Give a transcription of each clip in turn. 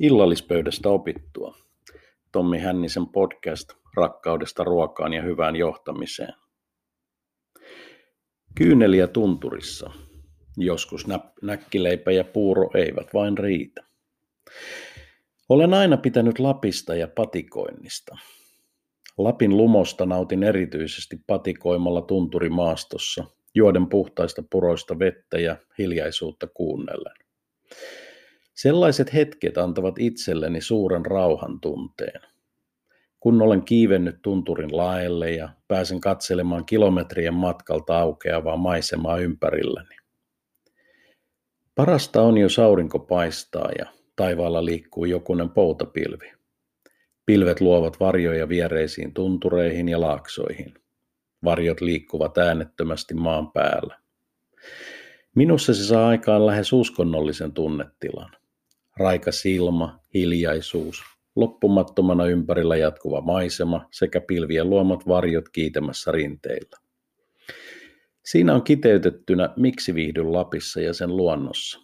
Illallispöydästä opittua. Tommi Hännisen podcast rakkaudesta ruokaan ja hyvään johtamiseen. Kyyneliä tunturissa. Joskus nä- näkkileipä ja puuro eivät vain riitä. Olen aina pitänyt Lapista ja patikoinnista. Lapin lumosta nautin erityisesti patikoimalla tunturimaastossa, juoden puhtaista puroista vettä ja hiljaisuutta kuunnellen. Sellaiset hetket antavat itselleni suuren rauhan tunteen. Kun olen kiivennyt tunturin laelle ja pääsen katselemaan kilometrien matkalta aukeavaa maisemaa ympärilläni. Parasta on, jos aurinko paistaa ja taivaalla liikkuu jokunen poutapilvi. Pilvet luovat varjoja viereisiin tuntureihin ja laaksoihin. Varjot liikkuvat äänettömästi maan päällä. Minussa se saa aikaan lähes uskonnollisen tunnetilan raikas ilma, hiljaisuus, loppumattomana ympärillä jatkuva maisema sekä pilvien luomat varjot kiitämässä rinteillä. Siinä on kiteytettynä, miksi viihdyn Lapissa ja sen luonnossa.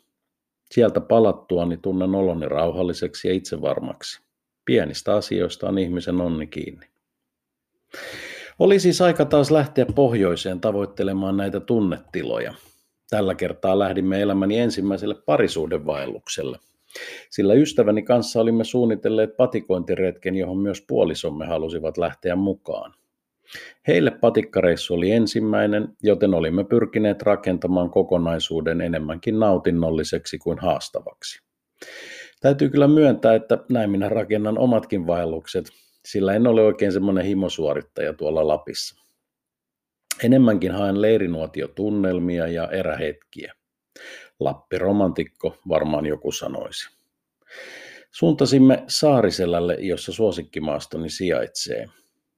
Sieltä palattuani tunnen oloni rauhalliseksi ja itsevarmaksi. Pienistä asioista on ihmisen onni kiinni. Oli siis aika taas lähteä pohjoiseen tavoittelemaan näitä tunnetiloja. Tällä kertaa lähdimme elämäni ensimmäiselle parisuudenvaellukselle – sillä ystäväni kanssa olimme suunnitelleet patikointiretken, johon myös puolisomme halusivat lähteä mukaan. Heille patikkareissu oli ensimmäinen, joten olimme pyrkineet rakentamaan kokonaisuuden enemmänkin nautinnolliseksi kuin haastavaksi. Täytyy kyllä myöntää, että näin minä rakennan omatkin vaellukset, sillä en ole oikein semmoinen himosuorittaja tuolla Lapissa. Enemmänkin haen leirinuotiotunnelmia ja erähetkiä. Lappi-romantikko, varmaan joku sanoisi. Suuntasimme Saariselälle, jossa suosikkimaastoni sijaitsee.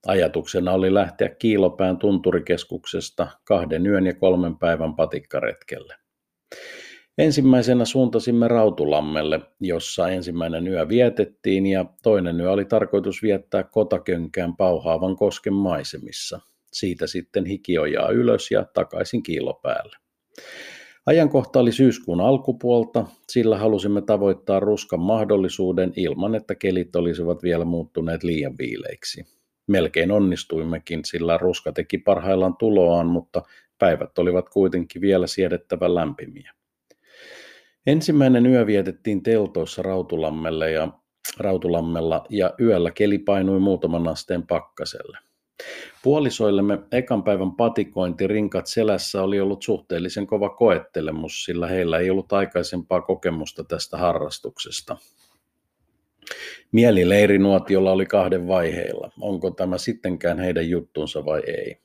Ajatuksena oli lähteä Kiilopään tunturikeskuksesta kahden yön ja kolmen päivän patikkaretkelle. Ensimmäisenä suuntasimme Rautulammelle, jossa ensimmäinen yö vietettiin ja toinen yö oli tarkoitus viettää kotakönkään pauhaavan kosken maisemissa. Siitä sitten hikiojaa ylös ja takaisin Kiilopäälle. Ajankohta oli syyskuun alkupuolta, sillä halusimme tavoittaa ruskan mahdollisuuden ilman, että kelit olisivat vielä muuttuneet liian viileiksi. Melkein onnistuimmekin, sillä ruska teki parhaillaan tuloaan, mutta päivät olivat kuitenkin vielä siedettävän lämpimiä. Ensimmäinen yö vietettiin teltoissa Rautulammelle ja Rautulammella ja yöllä keli painui muutaman asteen pakkaselle. Puolisoillemme ekan päivän patikointi rinkat selässä oli ollut suhteellisen kova koettelemus, sillä heillä ei ollut aikaisempaa kokemusta tästä harrastuksesta. Mieli leirinuotiolla oli kahden vaiheilla. Onko tämä sittenkään heidän juttunsa vai ei?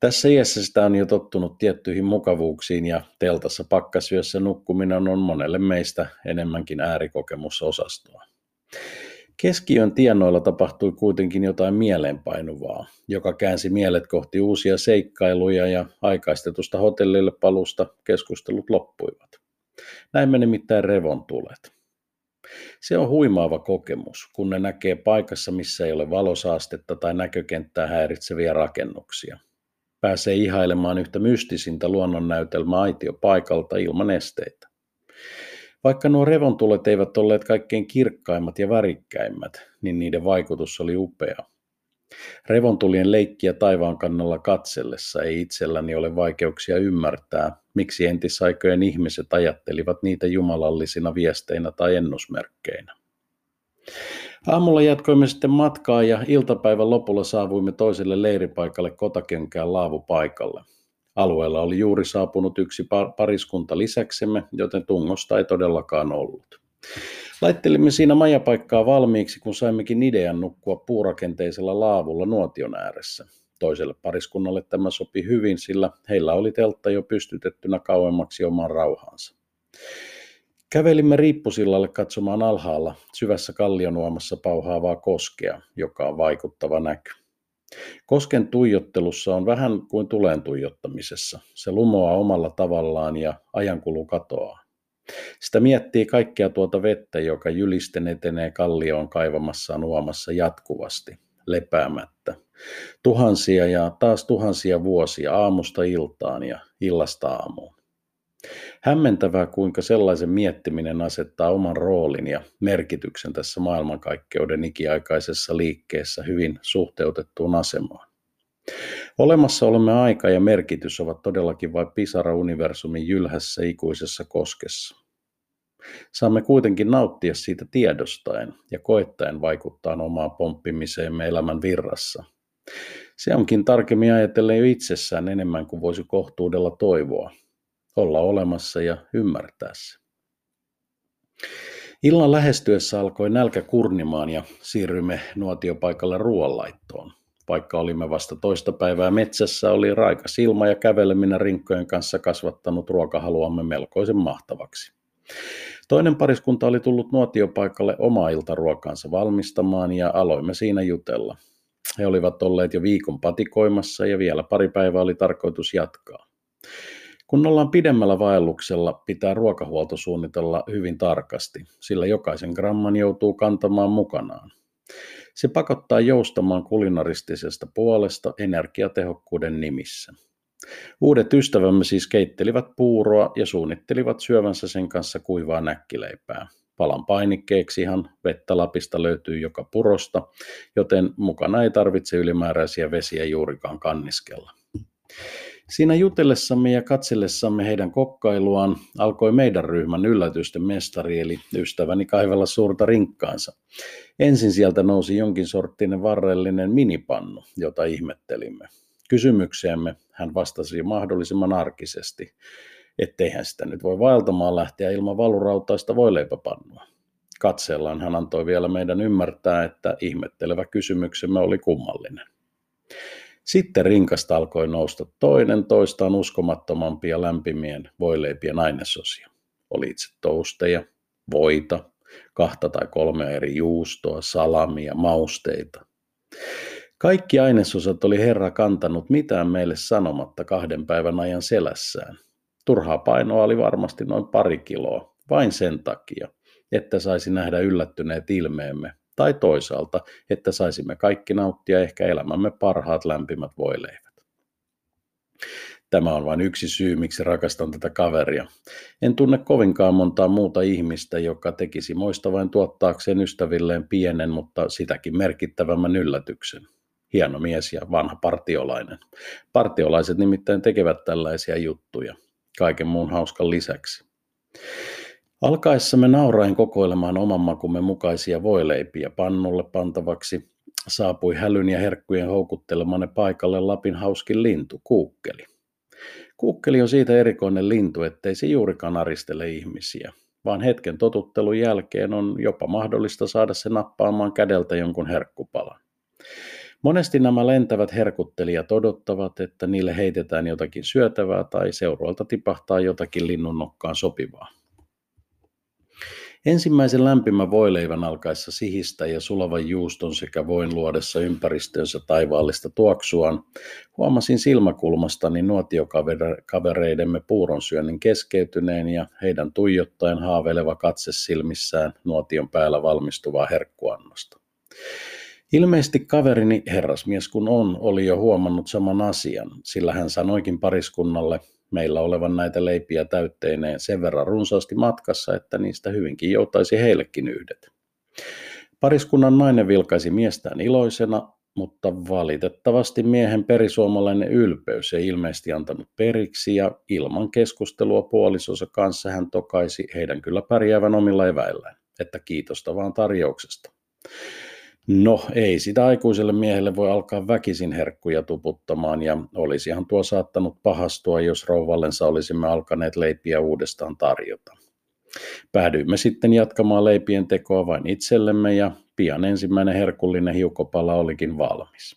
Tässä iässä sitä on jo tottunut tiettyihin mukavuuksiin ja teltassa pakkasyössä nukkuminen on monelle meistä enemmänkin äärikokemusosastoa. Keskiyön tienoilla tapahtui kuitenkin jotain mieleenpainuvaa, joka käänsi mielet kohti uusia seikkailuja ja aikaistetusta hotellille palusta keskustelut loppuivat. Näin meni nimittäin revontulet. Se on huimaava kokemus, kun ne näkee paikassa, missä ei ole valosaastetta tai näkökenttää häiritseviä rakennuksia. Pääsee ihailemaan yhtä mystisintä luonnonnäytelmää aitiopaikalta ilman esteitä. Vaikka nuo revontulet eivät olleet kaikkein kirkkaimmat ja värikkäimmät, niin niiden vaikutus oli upea. Revontulien leikkiä taivaan kannalla katsellessa ei itselläni ole vaikeuksia ymmärtää, miksi entisaikojen ihmiset ajattelivat niitä jumalallisina viesteinä tai ennusmerkkeinä. Aamulla jatkoimme sitten matkaa ja iltapäivän lopulla saavuimme toiselle leiripaikalle kotakönkään laavupaikalle. Alueella oli juuri saapunut yksi pariskunta lisäksemme, joten tungosta ei todellakaan ollut. Laittelimme siinä majapaikkaa valmiiksi, kun saimmekin idean nukkua puurakenteisella laavulla nuotion ääressä. Toiselle pariskunnalle tämä sopi hyvin, sillä heillä oli teltta jo pystytettynä kauemmaksi oman rauhaansa. Kävelimme riippusillalle katsomaan alhaalla syvässä kallionuomassa pauhaavaa koskea, joka on vaikuttava näky. Kosken tuijottelussa on vähän kuin tuleen tuijottamisessa. Se lumoaa omalla tavallaan ja ajankulu katoaa. Sitä miettii kaikkea tuota vettä, joka jylisten etenee kallioon kaivamassaan uomassa jatkuvasti, lepäämättä. Tuhansia ja taas tuhansia vuosia aamusta iltaan ja illasta aamuun. Hämmentävää, kuinka sellaisen miettiminen asettaa oman roolin ja merkityksen tässä maailmankaikkeuden ikiaikaisessa liikkeessä hyvin suhteutettuun asemaan. Olemassa olemme aika ja merkitys ovat todellakin vain pisara universumin jylhässä ikuisessa koskessa. Saamme kuitenkin nauttia siitä tiedostaen ja koettaen vaikuttaa omaan pomppimiseemme elämän virrassa. Se onkin tarkemmin ajatellen jo itsessään enemmän kuin voisi kohtuudella toivoa. Olla olemassa ja ymmärtää se. Illan lähestyessä alkoi nälkä kurnimaan ja siirrymme nuotiopaikalle ruoanlaittoon. Vaikka olimme vasta toista päivää metsässä, oli raikas ilma ja käveleminen rinkkojen kanssa kasvattanut ruokahaluamme melkoisen mahtavaksi. Toinen pariskunta oli tullut nuotiopaikalle omaa iltaruokaansa valmistamaan ja aloimme siinä jutella. He olivat olleet jo viikon patikoimassa ja vielä pari päivää oli tarkoitus jatkaa. Kun ollaan pidemmällä vaelluksella, pitää ruokahuolto suunnitella hyvin tarkasti, sillä jokaisen gramman joutuu kantamaan mukanaan. Se pakottaa joustamaan kulinaristisesta puolesta energiatehokkuuden nimissä. Uudet ystävämme siis keittelivät puuroa ja suunnittelivat syövänsä sen kanssa kuivaa näkkileipää. Palan painikkeeksihan vettä Lapista löytyy joka purosta, joten mukana ei tarvitse ylimääräisiä vesiä juurikaan kanniskella. Siinä jutellessamme ja katsellessamme heidän kokkailuaan alkoi meidän ryhmän yllätysten mestari eli ystäväni kaivella suurta rinkkaansa. Ensin sieltä nousi jonkin sorttinen varrellinen minipannu, jota ihmettelimme. Kysymykseemme hän vastasi mahdollisimman arkisesti, etteihän sitä nyt voi vaeltamaan lähteä ilman valurautaista voileipäpannua. Katsellaan hän antoi vielä meidän ymmärtää, että ihmettelevä kysymyksemme oli kummallinen. Sitten rinkasta alkoi nousta toinen toistaan uskomattomampia lämpimien voileipien ainesosia. Oli itse tousteja, voita, kahta tai kolmea eri juustoa, salamia, mausteita. Kaikki ainesosat oli Herra kantanut mitään meille sanomatta kahden päivän ajan selässään. Turhaa painoa oli varmasti noin pari kiloa, vain sen takia, että saisi nähdä yllättyneet ilmeemme tai toisaalta, että saisimme kaikki nauttia ehkä elämämme parhaat lämpimät voileivät. Tämä on vain yksi syy, miksi rakastan tätä kaveria. En tunne kovinkaan montaa muuta ihmistä, joka tekisi moista vain tuottaakseen ystävilleen pienen, mutta sitäkin merkittävämmän yllätyksen. Hieno mies ja vanha partiolainen. Partiolaiset nimittäin tekevät tällaisia juttuja, kaiken muun hauskan lisäksi. Alkaessamme nauraen kokoilemaan oman makumme mukaisia voileipiä pannulle pantavaksi, saapui hälyn ja herkkujen houkuttelemane paikalle Lapin hauskin lintu, kuukkeli. Kuukkeli on siitä erikoinen lintu, ettei se juurikaan aristele ihmisiä, vaan hetken totuttelun jälkeen on jopa mahdollista saada se nappaamaan kädeltä jonkun herkkupalan. Monesti nämä lentävät herkuttelijat odottavat, että niille heitetään jotakin syötävää tai seuroilta tipahtaa jotakin linnun nokkaan sopivaa. Ensimmäisen lämpimän voileivän alkaessa sihistä ja sulavan juuston sekä voin luodessa ympäristönsä taivaallista tuoksuaan, huomasin silmäkulmastani nuotiokavereidemme puuronsyönnin keskeytyneen ja heidän tuijottaen haaveileva katse silmissään nuotion päällä valmistuvaa herkkuannosta. Ilmeisesti kaverini, herrasmies kun on, oli jo huomannut saman asian, sillä hän sanoikin pariskunnalle, meillä olevan näitä leipiä täytteineen sen verran runsaasti matkassa, että niistä hyvinkin joutaisi heillekin yhdet. Pariskunnan nainen vilkaisi miestään iloisena, mutta valitettavasti miehen perisuomalainen ylpeys ei ilmeisesti antanut periksi ja ilman keskustelua puolisonsa kanssa hän tokaisi heidän kyllä pärjäävän omilla eväillään, että kiitosta vaan tarjouksesta. No ei sitä aikuiselle miehelle voi alkaa väkisin herkkuja tuputtamaan ja olisihan tuo saattanut pahastua, jos rouvallensa olisimme alkaneet leipiä uudestaan tarjota. Päädyimme sitten jatkamaan leipien tekoa vain itsellemme ja pian ensimmäinen herkullinen hiukopala olikin valmis.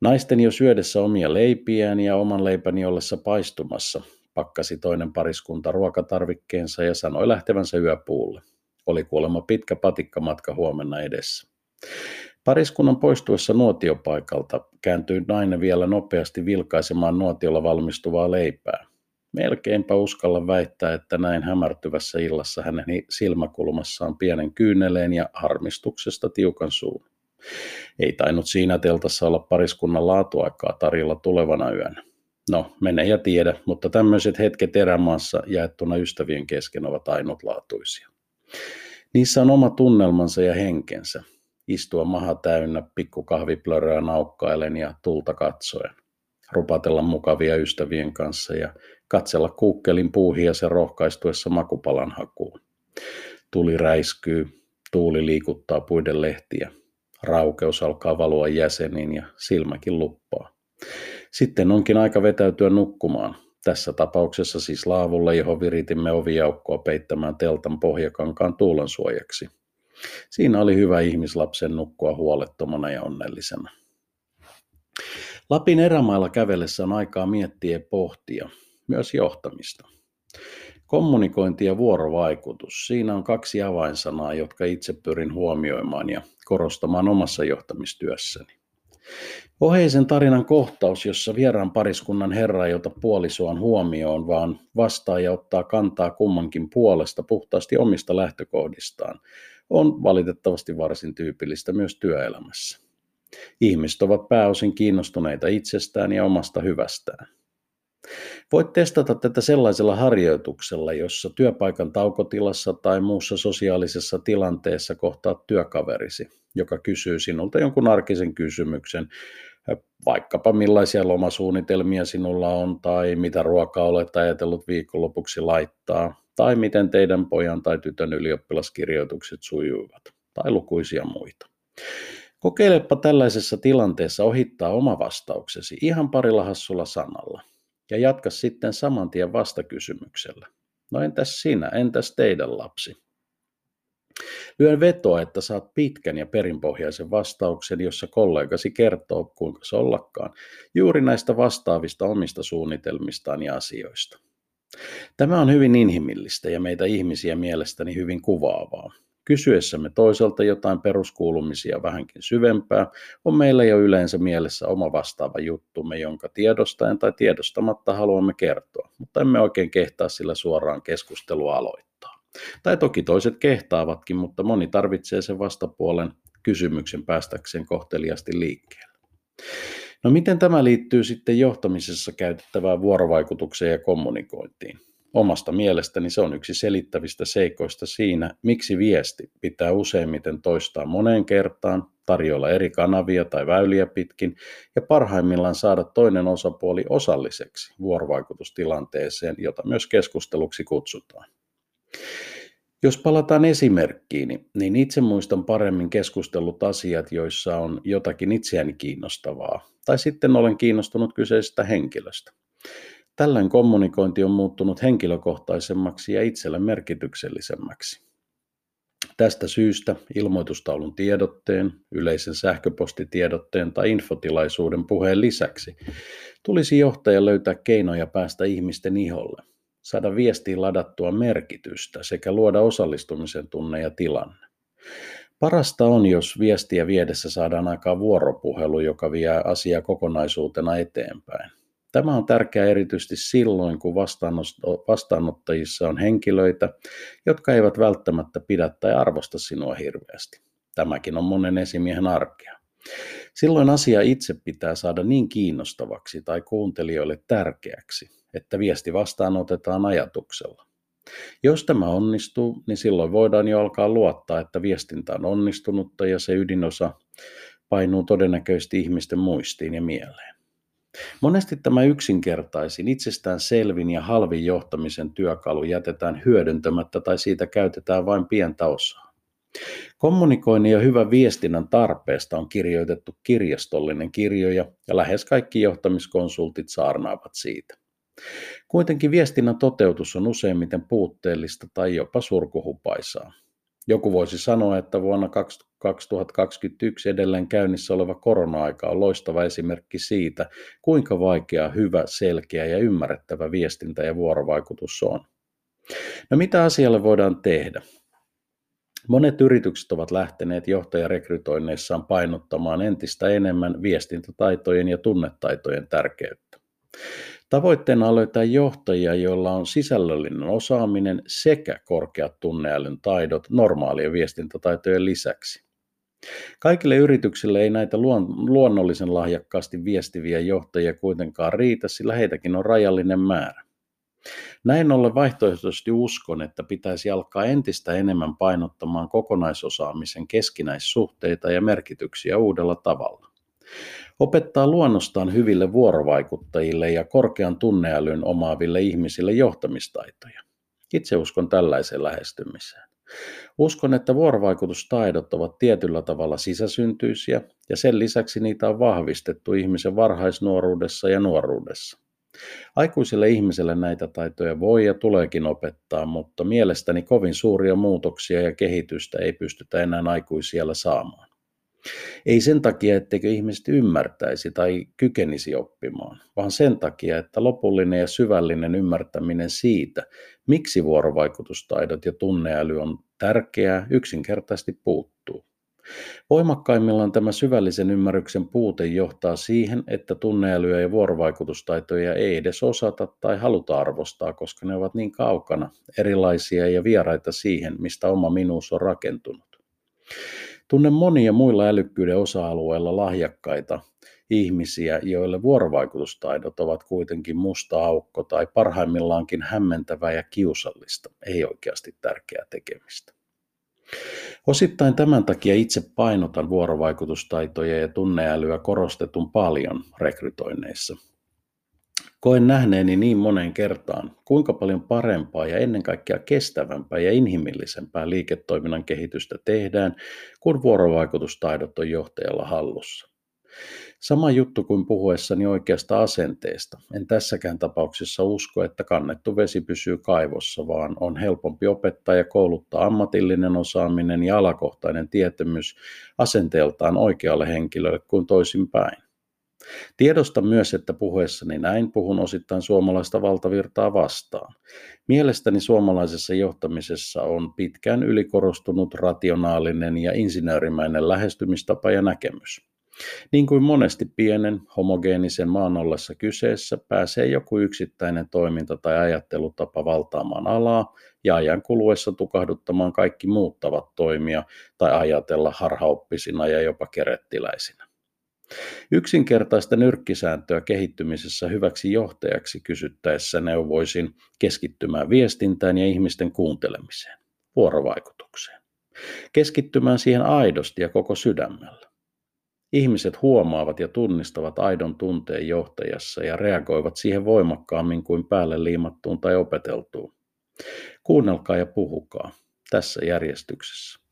Naisten jo syödessä omia leipiään ja oman leipäni ollessa paistumassa, pakkasi toinen pariskunta ruokatarvikkeensa ja sanoi lähtevänsä yöpuulle. Oli kuulemma pitkä patikkamatka huomenna edessä. Pariskunnan poistuessa nuotiopaikalta kääntyi nainen vielä nopeasti vilkaisemaan nuotiolla valmistuvaa leipää. Melkeinpä uskalla väittää, että näin hämärtyvässä illassa hänen silmäkulmassaan pienen kyyneleen ja harmistuksesta tiukan suun. Ei tainnut siinä teltassa olla pariskunnan laatuaikaa tarjolla tulevana yönä. No, mene ja tiedä, mutta tämmöiset hetket erämaassa jaettuna ystävien kesken ovat ainutlaatuisia. Niissä on oma tunnelmansa ja henkensä. Istua maha täynnä, pikku kahviplöröä naukkailen ja tulta katsoen. Rupatella mukavia ystävien kanssa ja katsella kuukkelin puuhia se rohkaistuessa makupalan hakuun. Tuli räiskyy, tuuli liikuttaa puiden lehtiä. Raukeus alkaa valua jäseniin ja silmäkin luppaa. Sitten onkin aika vetäytyä nukkumaan. Tässä tapauksessa siis laavulla, johon viritimme oviaukkoa peittämään teltan pohjakankaan tuulen suojaksi. Siinä oli hyvä ihmislapsen nukkua huolettomana ja onnellisena. Lapin erämailla kävellessä on aikaa miettiä ja pohtia, myös johtamista. Kommunikointi ja vuorovaikutus. Siinä on kaksi avainsanaa, jotka itse pyrin huomioimaan ja korostamaan omassa johtamistyössäni. Oheisen tarinan kohtaus, jossa vieraan pariskunnan herra ei ota puolisoaan huomioon, vaan vastaa ja ottaa kantaa kummankin puolesta puhtaasti omista lähtökohdistaan, on valitettavasti varsin tyypillistä myös työelämässä. Ihmiset ovat pääosin kiinnostuneita itsestään ja omasta hyvästään. Voit testata tätä sellaisella harjoituksella, jossa työpaikan taukotilassa tai muussa sosiaalisessa tilanteessa kohtaat työkaverisi, joka kysyy sinulta jonkun arkisen kysymyksen, vaikkapa millaisia lomasuunnitelmia sinulla on tai mitä ruokaa olet ajatellut viikonlopuksi laittaa, tai miten teidän pojan tai tytön ylioppilaskirjoitukset sujuivat, tai lukuisia muita. Kokeilepa tällaisessa tilanteessa ohittaa oma vastauksesi ihan parilla hassulla sanalla – ja jatka sitten saman tien vastakysymyksellä. No entäs sinä, entäs teidän lapsi? Lyön vetoa, että saat pitkän ja perinpohjaisen vastauksen, jossa kollegasi kertoo, kuinka se ollakaan, juuri näistä vastaavista omista suunnitelmistaan ja asioista. Tämä on hyvin inhimillistä ja meitä ihmisiä mielestäni hyvin kuvaavaa. Kysyessämme toiselta jotain peruskuulumisia vähänkin syvempää, on meillä jo yleensä mielessä oma vastaava juttumme, jonka tiedostaen tai tiedostamatta haluamme kertoa, mutta emme oikein kehtaa sillä suoraan keskustelua aloittaa. Tai toki toiset kehtaavatkin, mutta moni tarvitsee sen vastapuolen kysymyksen päästäkseen kohteliasti liikkeelle. No miten tämä liittyy sitten johtamisessa käytettävään vuorovaikutukseen ja kommunikointiin? Omasta mielestäni se on yksi selittävistä seikoista siinä, miksi viesti pitää useimmiten toistaa moneen kertaan, tarjolla eri kanavia tai väyliä pitkin ja parhaimmillaan saada toinen osapuoli osalliseksi vuorovaikutustilanteeseen, jota myös keskusteluksi kutsutaan. Jos palataan esimerkkiin, niin itse muistan paremmin keskustellut asiat, joissa on jotakin itseäni kiinnostavaa, tai sitten olen kiinnostunut kyseisestä henkilöstä. Tällöin kommunikointi on muuttunut henkilökohtaisemmaksi ja itselle merkityksellisemmäksi. Tästä syystä ilmoitustaulun tiedotteen, yleisen sähköpostitiedotteen tai infotilaisuuden puheen lisäksi tulisi johtaja löytää keinoja päästä ihmisten iholle, saada viestiin ladattua merkitystä sekä luoda osallistumisen tunne ja tilanne. Parasta on, jos viestiä viedessä saadaan aikaan vuoropuhelu, joka vie asiaa kokonaisuutena eteenpäin. Tämä on tärkeää erityisesti silloin, kun vastaanottajissa on henkilöitä, jotka eivät välttämättä pidä tai arvosta sinua hirveästi. Tämäkin on monen esimiehen arkea. Silloin asia itse pitää saada niin kiinnostavaksi tai kuuntelijoille tärkeäksi, että viesti vastaanotetaan ajatuksella. Jos tämä onnistuu, niin silloin voidaan jo alkaa luottaa, että viestintä on onnistunutta ja se ydinosa painuu todennäköisesti ihmisten muistiin ja mieleen. Monesti tämä yksinkertaisin, itsestään selvin ja halvin johtamisen työkalu jätetään hyödyntämättä tai siitä käytetään vain pientä osaa. Kommunikoinnin ja hyvän viestinnän tarpeesta on kirjoitettu kirjastollinen kirjoja ja lähes kaikki johtamiskonsultit saarnaavat siitä. Kuitenkin viestinnän toteutus on useimmiten puutteellista tai jopa surkuhupaisaa. Joku voisi sanoa, että vuonna 2021 edelleen käynnissä oleva korona-aika on loistava esimerkki siitä, kuinka vaikea, hyvä, selkeä ja ymmärrettävä viestintä ja vuorovaikutus on. No mitä asialle voidaan tehdä? Monet yritykset ovat lähteneet johtajarekrytoinneissaan painottamaan entistä enemmän viestintätaitojen ja tunnetaitojen tärkeyttä. Tavoitteena on löytää johtajia, joilla on sisällöllinen osaaminen sekä korkeat tunneälyn taidot normaalien viestintätaitojen lisäksi. Kaikille yrityksille ei näitä luonnollisen lahjakkaasti viestiviä johtajia kuitenkaan riitä, sillä heitäkin on rajallinen määrä. Näin ollen vaihtoehtoisesti uskon, että pitäisi alkaa entistä enemmän painottamaan kokonaisosaamisen keskinäissuhteita ja merkityksiä uudella tavalla. Opettaa luonnostaan hyville vuorovaikuttajille ja korkean tunneälyn omaaville ihmisille johtamistaitoja. Itse uskon tällaiseen lähestymiseen. Uskon, että vuorovaikutustaidot ovat tietyllä tavalla sisäsyntyisiä ja sen lisäksi niitä on vahvistettu ihmisen varhaisnuoruudessa ja nuoruudessa. Aikuiselle ihmiselle näitä taitoja voi ja tuleekin opettaa, mutta mielestäni kovin suuria muutoksia ja kehitystä ei pystytä enää aikuisiellä saamaan. Ei sen takia, etteikö ihmiset ymmärtäisi tai kykenisi oppimaan, vaan sen takia, että lopullinen ja syvällinen ymmärtäminen siitä, miksi vuorovaikutustaidot ja tunneäly on tärkeää, yksinkertaisesti puuttuu. Voimakkaimmillaan tämä syvällisen ymmärryksen puute johtaa siihen, että tunneälyä ja vuorovaikutustaitoja ei edes osata tai haluta arvostaa, koska ne ovat niin kaukana, erilaisia ja vieraita siihen, mistä oma minuus on rakentunut. Tunnen monia muilla älykkyyden osa-alueilla lahjakkaita ihmisiä, joille vuorovaikutustaidot ovat kuitenkin musta aukko tai parhaimmillaankin hämmentävää ja kiusallista, ei oikeasti tärkeää tekemistä. Osittain tämän takia itse painotan vuorovaikutustaitoja ja tunneälyä korostetun paljon rekrytoinneissa. Koen nähneeni niin monen kertaan, kuinka paljon parempaa ja ennen kaikkea kestävämpää ja inhimillisempää liiketoiminnan kehitystä tehdään, kun vuorovaikutustaidot on johtajalla hallussa. Sama juttu kuin puhuessani oikeasta asenteesta. En tässäkään tapauksessa usko, että kannettu vesi pysyy kaivossa, vaan on helpompi opettaa ja kouluttaa ammatillinen osaaminen ja alakohtainen tietämys asenteeltaan oikealle henkilölle kuin toisinpäin. Tiedosta myös, että puhuessani näin puhun osittain suomalaista valtavirtaa vastaan. Mielestäni suomalaisessa johtamisessa on pitkään ylikorostunut rationaalinen ja insinöörimäinen lähestymistapa ja näkemys. Niin kuin monesti pienen homogeenisen maan ollessa kyseessä, pääsee joku yksittäinen toiminta tai ajattelutapa valtaamaan alaa ja ajan kuluessa tukahduttamaan kaikki muuttavat toimia tai ajatella harhaoppisina ja jopa kerettiläisinä. Yksinkertaista nyrkkisääntöä kehittymisessä hyväksi johtajaksi kysyttäessä neuvoisin keskittymään viestintään ja ihmisten kuuntelemiseen, vuorovaikutukseen. Keskittymään siihen aidosti ja koko sydämellä. Ihmiset huomaavat ja tunnistavat aidon tunteen johtajassa ja reagoivat siihen voimakkaammin kuin päälle liimattuun tai opeteltuun. Kuunnelkaa ja puhukaa tässä järjestyksessä.